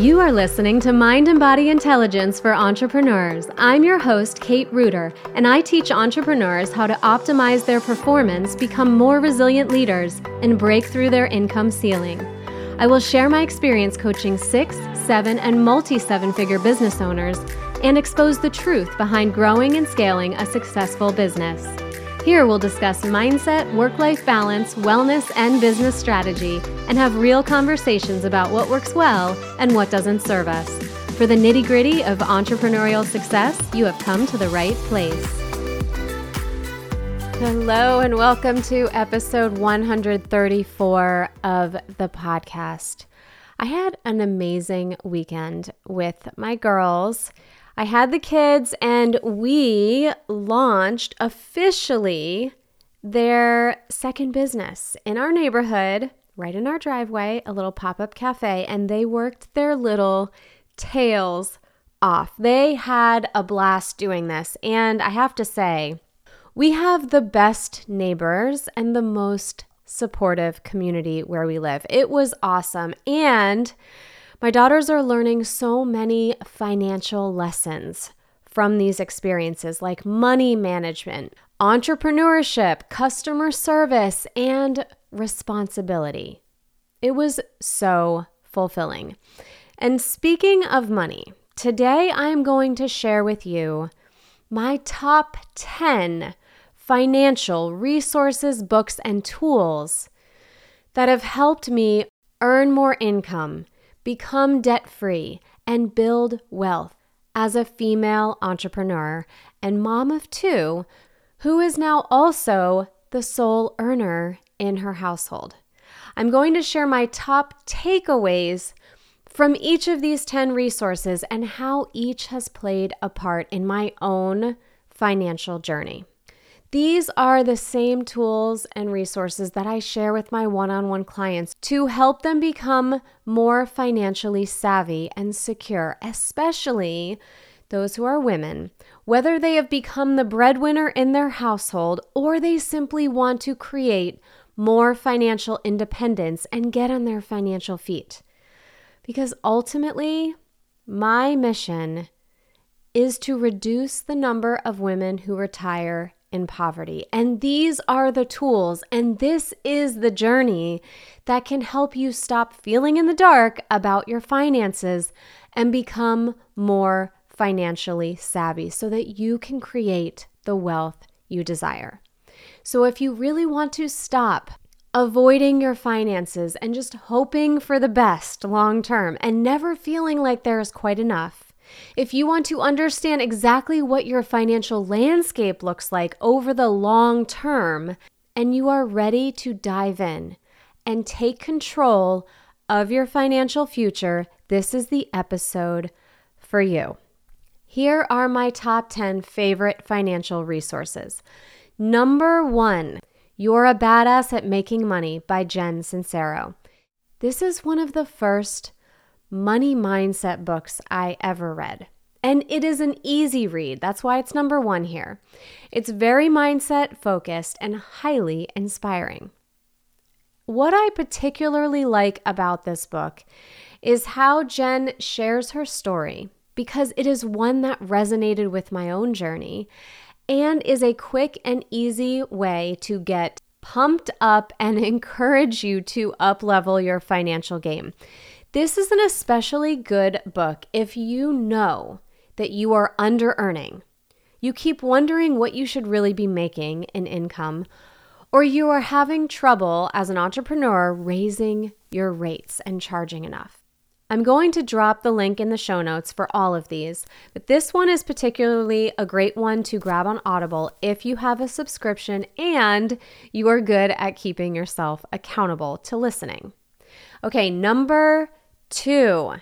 You are listening to Mind and Body Intelligence for Entrepreneurs. I'm your host, Kate Reuter, and I teach entrepreneurs how to optimize their performance, become more resilient leaders, and break through their income ceiling. I will share my experience coaching six, seven, and multi seven figure business owners and expose the truth behind growing and scaling a successful business. Here we'll discuss mindset, work life balance, wellness, and business strategy, and have real conversations about what works well and what doesn't serve us. For the nitty gritty of entrepreneurial success, you have come to the right place. Hello, and welcome to episode 134 of the podcast. I had an amazing weekend with my girls. I had the kids and we launched officially their second business in our neighborhood, right in our driveway, a little pop up cafe, and they worked their little tails off. They had a blast doing this. And I have to say, we have the best neighbors and the most supportive community where we live. It was awesome. And my daughters are learning so many financial lessons from these experiences, like money management, entrepreneurship, customer service, and responsibility. It was so fulfilling. And speaking of money, today I am going to share with you my top 10 financial resources, books, and tools that have helped me earn more income become debt free, and build wealth as a female entrepreneur and mom of two who is now also the sole earner in her household. I'm going to share my top takeaways from each of these 10 resources and how each has played a part in my own financial journey. These are the same tools and resources that I share with my one on one clients to help them become more financially savvy and secure, especially those who are women, whether they have become the breadwinner in their household or they simply want to create more financial independence and get on their financial feet. Because ultimately, my mission is to reduce the number of women who retire in poverty. And these are the tools, and this is the journey that can help you stop feeling in the dark about your finances and become more financially savvy so that you can create the wealth you desire. So, if you really want to stop avoiding your finances and just hoping for the best long term and never feeling like there's quite enough, if you want to understand exactly what your financial landscape looks like over the long term, and you are ready to dive in and take control of your financial future, this is the episode for you. Here are my top 10 favorite financial resources. Number one, You're a Badass at Making Money by Jen Sincero. This is one of the first money mindset books I ever read. And it is an easy read. That's why it's number one here. It's very mindset focused and highly inspiring. What I particularly like about this book is how Jen shares her story because it is one that resonated with my own journey and is a quick and easy way to get pumped up and encourage you to up level your financial game. This is an especially good book if you know that you are under earning. You keep wondering what you should really be making in income, or you are having trouble as an entrepreneur raising your rates and charging enough. I'm going to drop the link in the show notes for all of these, but this one is particularly a great one to grab on Audible if you have a subscription and you are good at keeping yourself accountable to listening. Okay, number Two,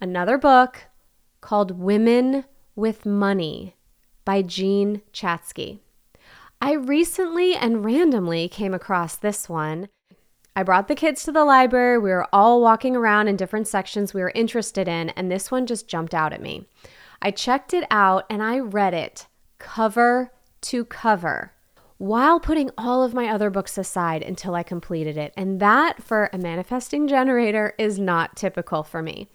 another book called Women with Money by Jean Chatzky. I recently and randomly came across this one. I brought the kids to the library. We were all walking around in different sections we were interested in, and this one just jumped out at me. I checked it out and I read it cover to cover while putting all of my other books aside until I completed it. And that, for a manifesting generator, is not typical for me.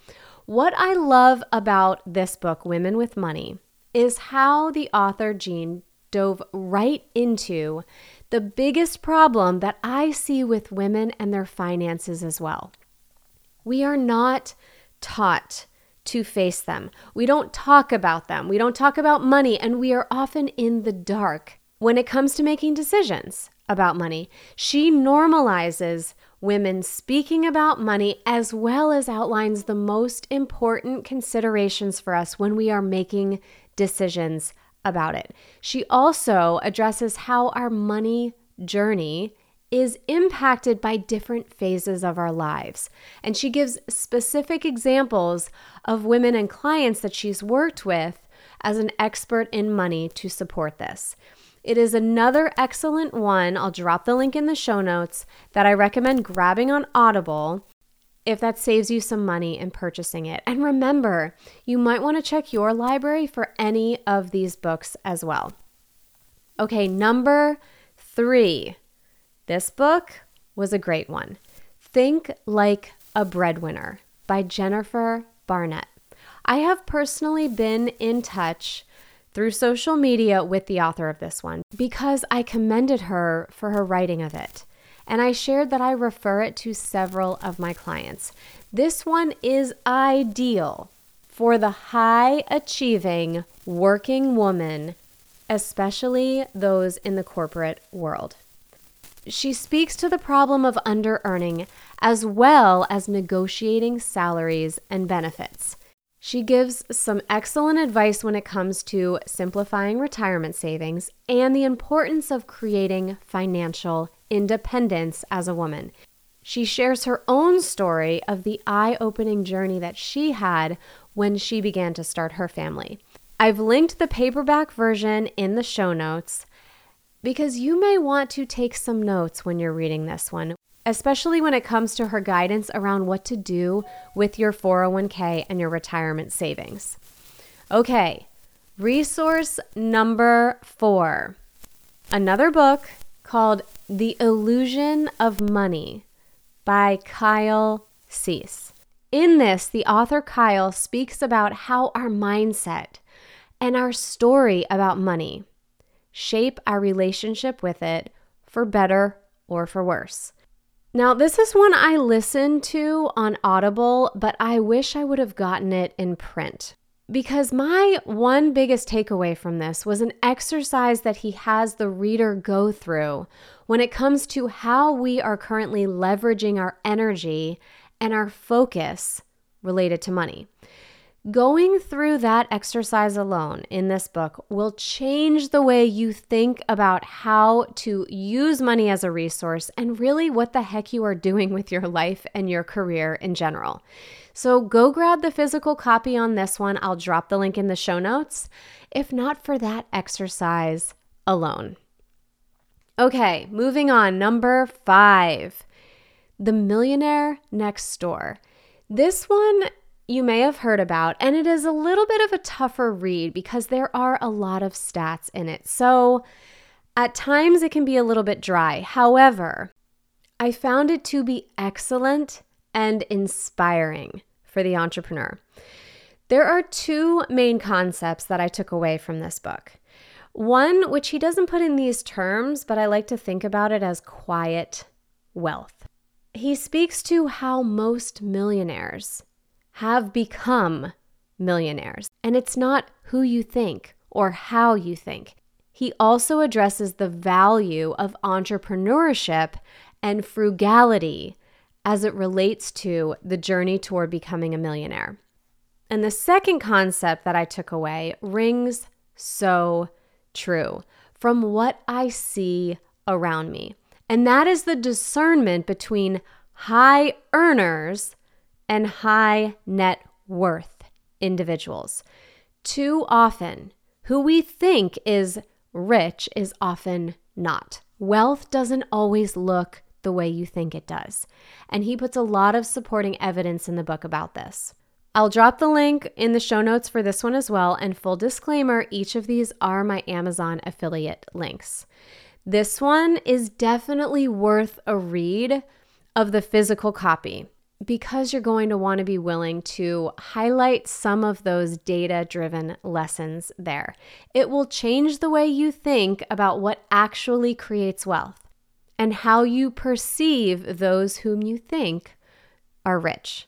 What I love about this book, Women with Money, is how the author Jean dove right into the biggest problem that I see with women and their finances as well. We are not taught to face them. We don't talk about them. We don't talk about money, and we are often in the dark when it comes to making decisions about money. She normalizes women speaking about money as well as outlines the most important considerations for us when we are making decisions about it. She also addresses how our money journey is impacted by different phases of our lives. And she gives specific examples of women and clients that she's worked with as an expert in money to support this. It is another excellent one. I'll drop the link in the show notes that I recommend grabbing on Audible if that saves you some money in purchasing it. And remember, you might want to check your library for any of these books as well. Okay, number three this book was a great one. Think Like a Breadwinner by Jennifer Barrett. I have personally been in touch through social media with the author of this one because I commended her for her writing of it. And I shared that I refer it to several of my clients. This one is ideal for the high achieving working woman, especially those in the corporate world. She speaks to the problem of under earning as well as negotiating salaries and benefits. She gives some excellent advice when it comes to simplifying retirement savings and the importance of creating financial independence as a woman. She shares her own story of the eye opening journey that she had when she began to start her family. I've linked the paperback version in the show notes because you may want to take some notes when you're reading this one, especially when it comes to her guidance around what to do with your 401k and your retirement savings. Okay, resource number four another book called The Illusion of Money by Kyle Cease. In this, the author Kyle speaks about how our mindset and our story about money shape our relationship with it for better or for worse. Now, this is one I listened to on Audible, but I wish I would have gotten it in print. Because my one biggest takeaway from this was an exercise that he has the reader go through when it comes to how we are currently leveraging our energy and our focus related to money. Going through that exercise alone in this book will change the way you think about how to use money as a resource and really what the heck you are doing with your life and your career in general. So go grab the physical copy on this one. I'll drop the link in the show notes, if not for that exercise alone. Okay, moving on. Number five The Millionaire Next Door. This one you may have heard about, and it is a little bit of a tougher read because there are a lot of stats in it. So at times it can be a little bit dry. However, I found it to be excellent and inspiring for the entrepreneur. There are two main concepts that I took away from this book. One, which he doesn't put in these terms, but I like to think about it as quiet wealth. He speaks to how most millionaires have become millionaires. And it's not who you think or how you think. He also addresses the value of entrepreneurship and frugality as it relates to the journey toward becoming a millionaire. And the second concept that I took away rings so true from what I see around me. And that is the discernment between high earners and high net worth individuals. Too often, who we think is rich is often not. Wealth doesn't always look the way you think it does. And he puts a lot of supporting evidence in the book about this. I'll drop the link in the show notes for this one as well. And full disclaimer each of these are my Amazon affiliate links. This one is definitely worth a read of the physical copy because you're going to want to be willing to highlight some of those data driven lessons there. It will change the way you think about what actually creates wealth and how you perceive those whom you think are rich.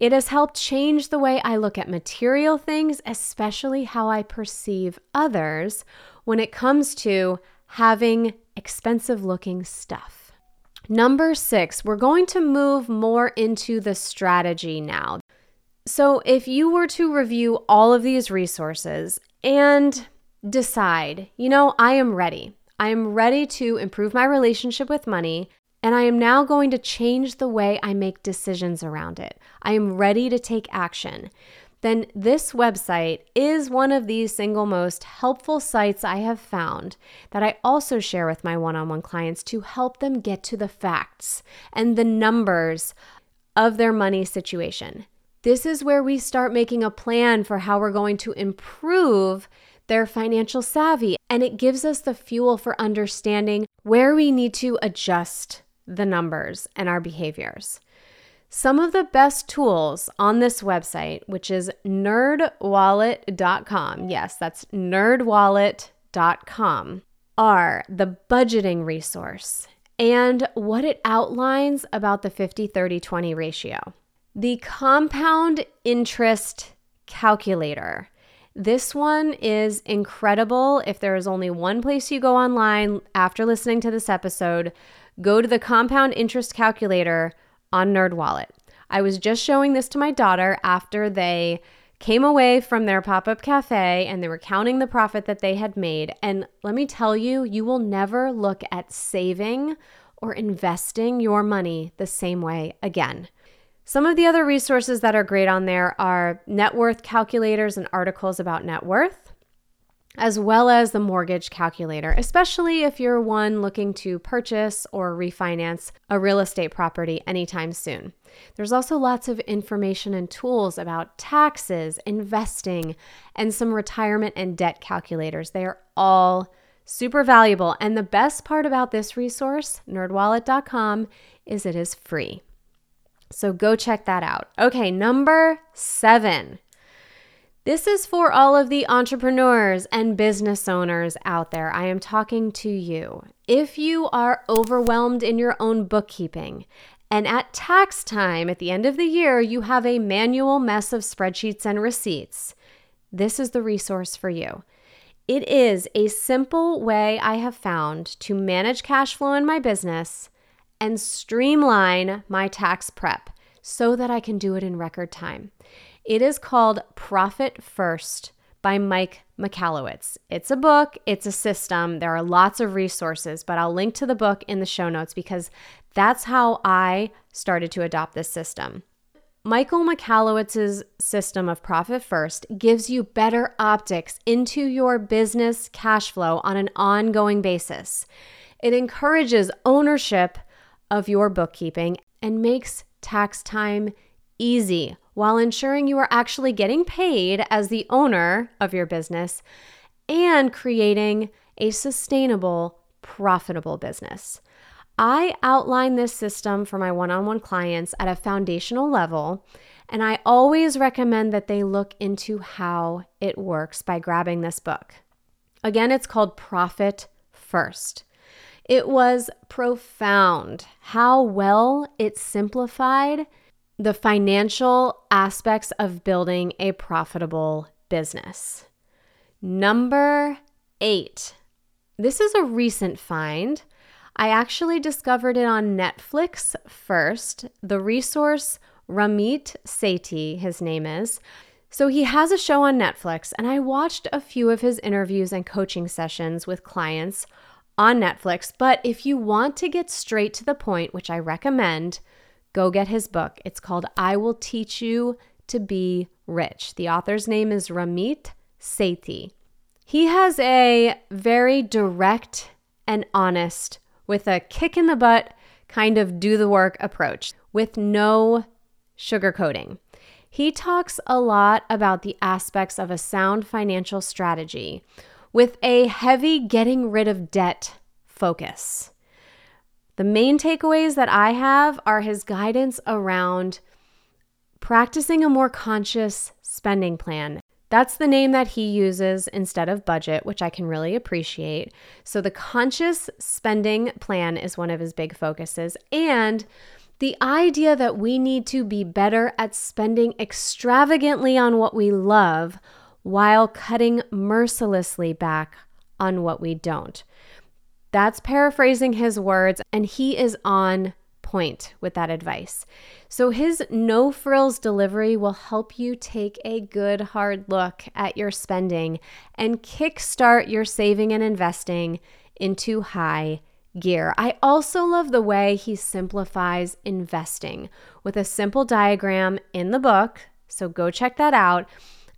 It has helped change the way I look at material things, especially how I perceive others when it comes to having expensive looking stuff. Number six, we're going to move more into the strategy now. So, if you were to review all of these resources and decide, you know, I am ready, I am ready to improve my relationship with money, and I am now going to change the way I make decisions around it. I am ready to take action. Then this website is one of the single most helpful sites I have found that I also share with my one on one clients to help them get to the facts and the numbers of their money situation. This is where we start making a plan for how we're going to improve their financial savvy, and it gives us the fuel for understanding where we need to adjust the numbers and our behaviors. Some of the best tools on this website, which is nerdwallet.com, yes, that's nerdwallet.com, are the budgeting resource and what it outlines about the 50 30 20 ratio. The compound interest calculator. This one is incredible. If there is only one place you go online after listening to this episode, go to the compound interest calculator on NerdWallet. I was just showing this to my daughter after they came away from their pop up cafe and they were counting the profit that they had made. And let me tell you, you will never look at saving or investing your money the same way again. Some of the other resources that are great on there are net worth calculators and articles about net worth as well as the mortgage calculator, especially if you're one looking to purchase or refinance a real estate property anytime soon. There's also lots of information and tools about taxes, investing, and some retirement and debt calculators. They are all super valuable. And the best part about this resource, nerdwallet.com, is it is free. So go check that out. Okay, number seven this is for all of the entrepreneurs and business owners out there. I am talking to you. If you are overwhelmed in your own bookkeeping and at tax time at the end of the year, you have a manual mess of spreadsheets and receipts, this is the resource for you. It is a simple way I have found to manage cash flow in my business and streamline my tax prep so that I can do it in record time. It is called Profit First by Mike Michalowicz. It's a book, it's a system. There are lots of resources, but I'll link to the book in the show notes because that's how I started to adopt this system. Michael Michalowicz's system of Profit First gives you better optics into your business cash flow on an ongoing basis. It encourages ownership of your bookkeeping and makes tax time easy while ensuring you are actually getting paid as the owner of your business and creating a sustainable, profitable business. I outline this system for my one on one clients at a foundational level, and I always recommend that they look into how it works by grabbing this book. Again, it's called Profit First. It was profound how well it simplified the financial aspects of building a profitable business. Number eight. This is a recent find. I actually discovered it on Netflix first. The resource Ramit Sethi, his name is. So he has a show on Netflix, and I watched a few of his interviews and coaching sessions with clients on Netflix. But if you want to get straight to the point, which I recommend, go get his book. It's called I Will Teach You to Be Rich. The author's name is Ramit Sethi. He has a very direct and honest, with a kick in the butt kind of do the work approach with no sugarcoating. He talks a lot about the aspects of a sound financial strategy with a heavy getting rid of debt focus. The main takeaways that I have are his guidance around practicing a more conscious spending plan. That's the name that he uses instead of budget, which I can really appreciate. So, the conscious spending plan is one of his big focuses. And the idea that we need to be better at spending extravagantly on what we love while cutting mercilessly back on what we don't. That's paraphrasing his words, and he is on point with that advice. So, his no frills delivery will help you take a good hard look at your spending and kickstart your saving and investing into high gear. I also love the way he simplifies investing with a simple diagram in the book. So, go check that out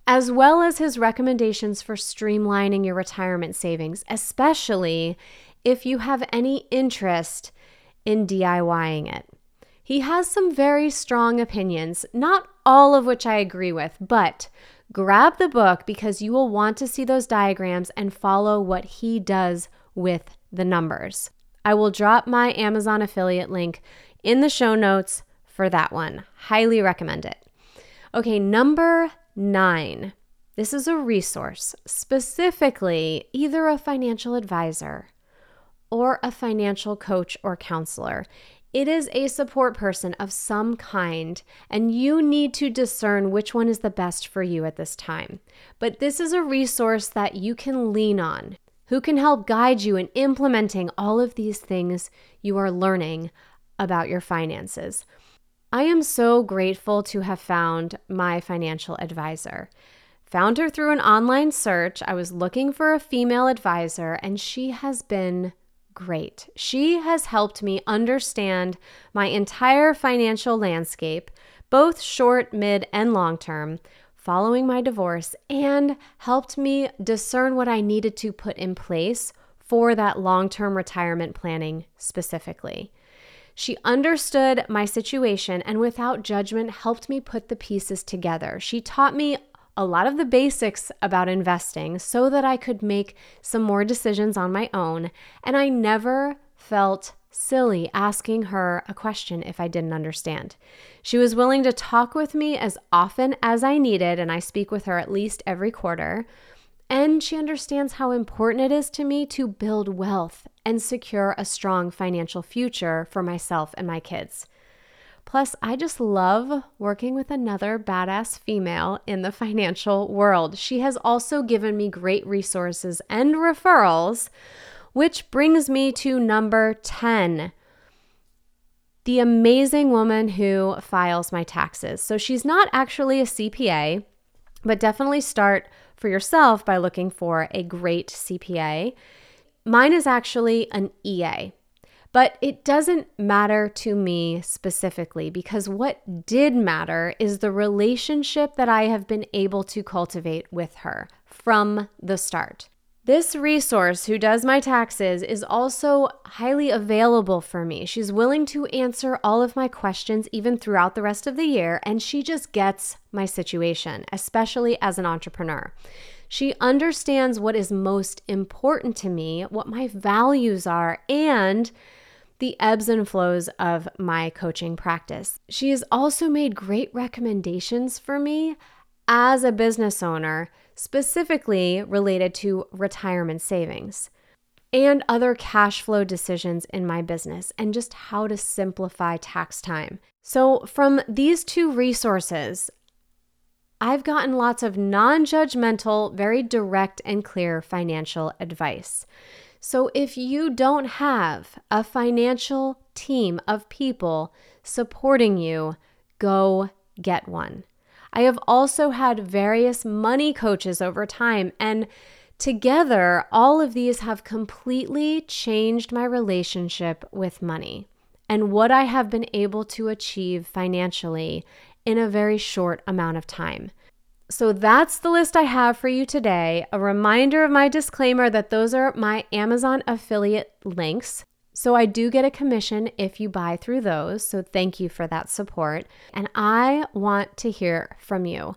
as well as his recommendations for streamlining your retirement savings, especially if you have any interest in DIYing it. He has some very strong opinions, not all of which I agree with, but grab the book because you will want to see those diagrams and follow what he does with the numbers. I will drop my Amazon affiliate link in the show notes for that one. Highly recommend it. Okay, number nine. This is a resource, specifically either a financial advisor or a financial coach or counselor. It is a support person of some kind, and you need to discern which one is the best for you at this time. But this is a resource that you can lean on, who can help guide you in implementing all of these things you are learning about your finances. I am so grateful to have found my financial advisor. Found her through an online search. I was looking for a female advisor, and she has been great. She has helped me understand my entire financial landscape, both short, mid, and long term, following my divorce, and helped me discern what I needed to put in place for that long term retirement planning specifically. She understood my situation and without judgment helped me put the pieces together. She taught me a lot of the basics about investing so that I could make some more decisions on my own. And I never felt silly asking her a question if I didn't understand. She was willing to talk with me as often as I needed, and I speak with her at least every quarter. And she understands how important it is to me to build wealth and secure a strong financial future for myself and my kids. Plus, I just love working with another badass female in the financial world. She has also given me great resources and referrals, which brings me to number 10 the amazing woman who files my taxes. So she's not actually a CPA, but definitely start for yourself by looking for a great CPA. Mine is actually an EA. But it doesn't matter to me specifically because what did matter is the relationship that I have been able to cultivate with her from the start. This resource, who does my taxes, is also highly available for me. She's willing to answer all of my questions even throughout the rest of the year, and she just gets my situation, especially as an entrepreneur. She understands what is most important to me, what my values are, and the ebbs and flows of my coaching practice. She has also made great recommendations for me as a business owner, specifically related to retirement savings and other cash flow decisions in my business and just how to simplify tax time. So, from these two resources, I've gotten lots of non judgmental, very direct and clear financial advice. So if you don't have a financial team of people supporting you, go get one. I have also had various money coaches over time, and together, all of these have completely changed my relationship with money and what I have been able to achieve financially in a very short amount of time. So that's the list I have for you today. A reminder of my disclaimer that those are my Amazon affiliate links. So I do get a commission if you buy through those. So thank you for that support. And I want to hear from you.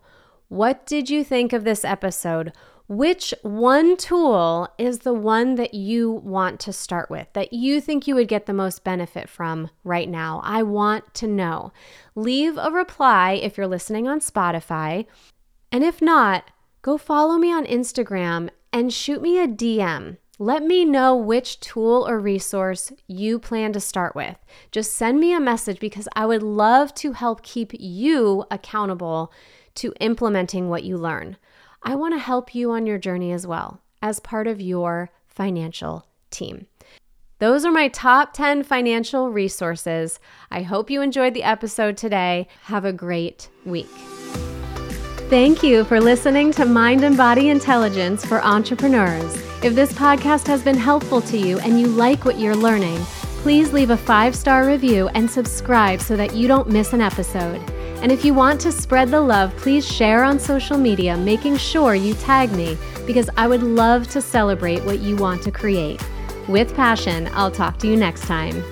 What did you think of this episode? which one tool is the one that you want to start with, that you think you would get the most benefit from right now? I want to know. Leave a reply if you're listening on Spotify. And if not, go follow me on Instagram and shoot me a DM. Let me know which tool or resource you plan to start with. Just send me a message because I would love to help keep you accountable to implementing what you learn. I want to help you on your journey as well as part of your financial team. Those are my top 10 financial resources. I hope you enjoyed the episode today. Have a great week. Thank you for listening to Mind and Body Intelligence for Entrepreneurs. If this podcast has been helpful to you and you like what you're learning, please leave a five star review and subscribe so that you don't miss an episode. And if you want to spread the love, please share on social media, making sure you tag me because I would love to celebrate what you want to create. With passion, I'll talk to you next time.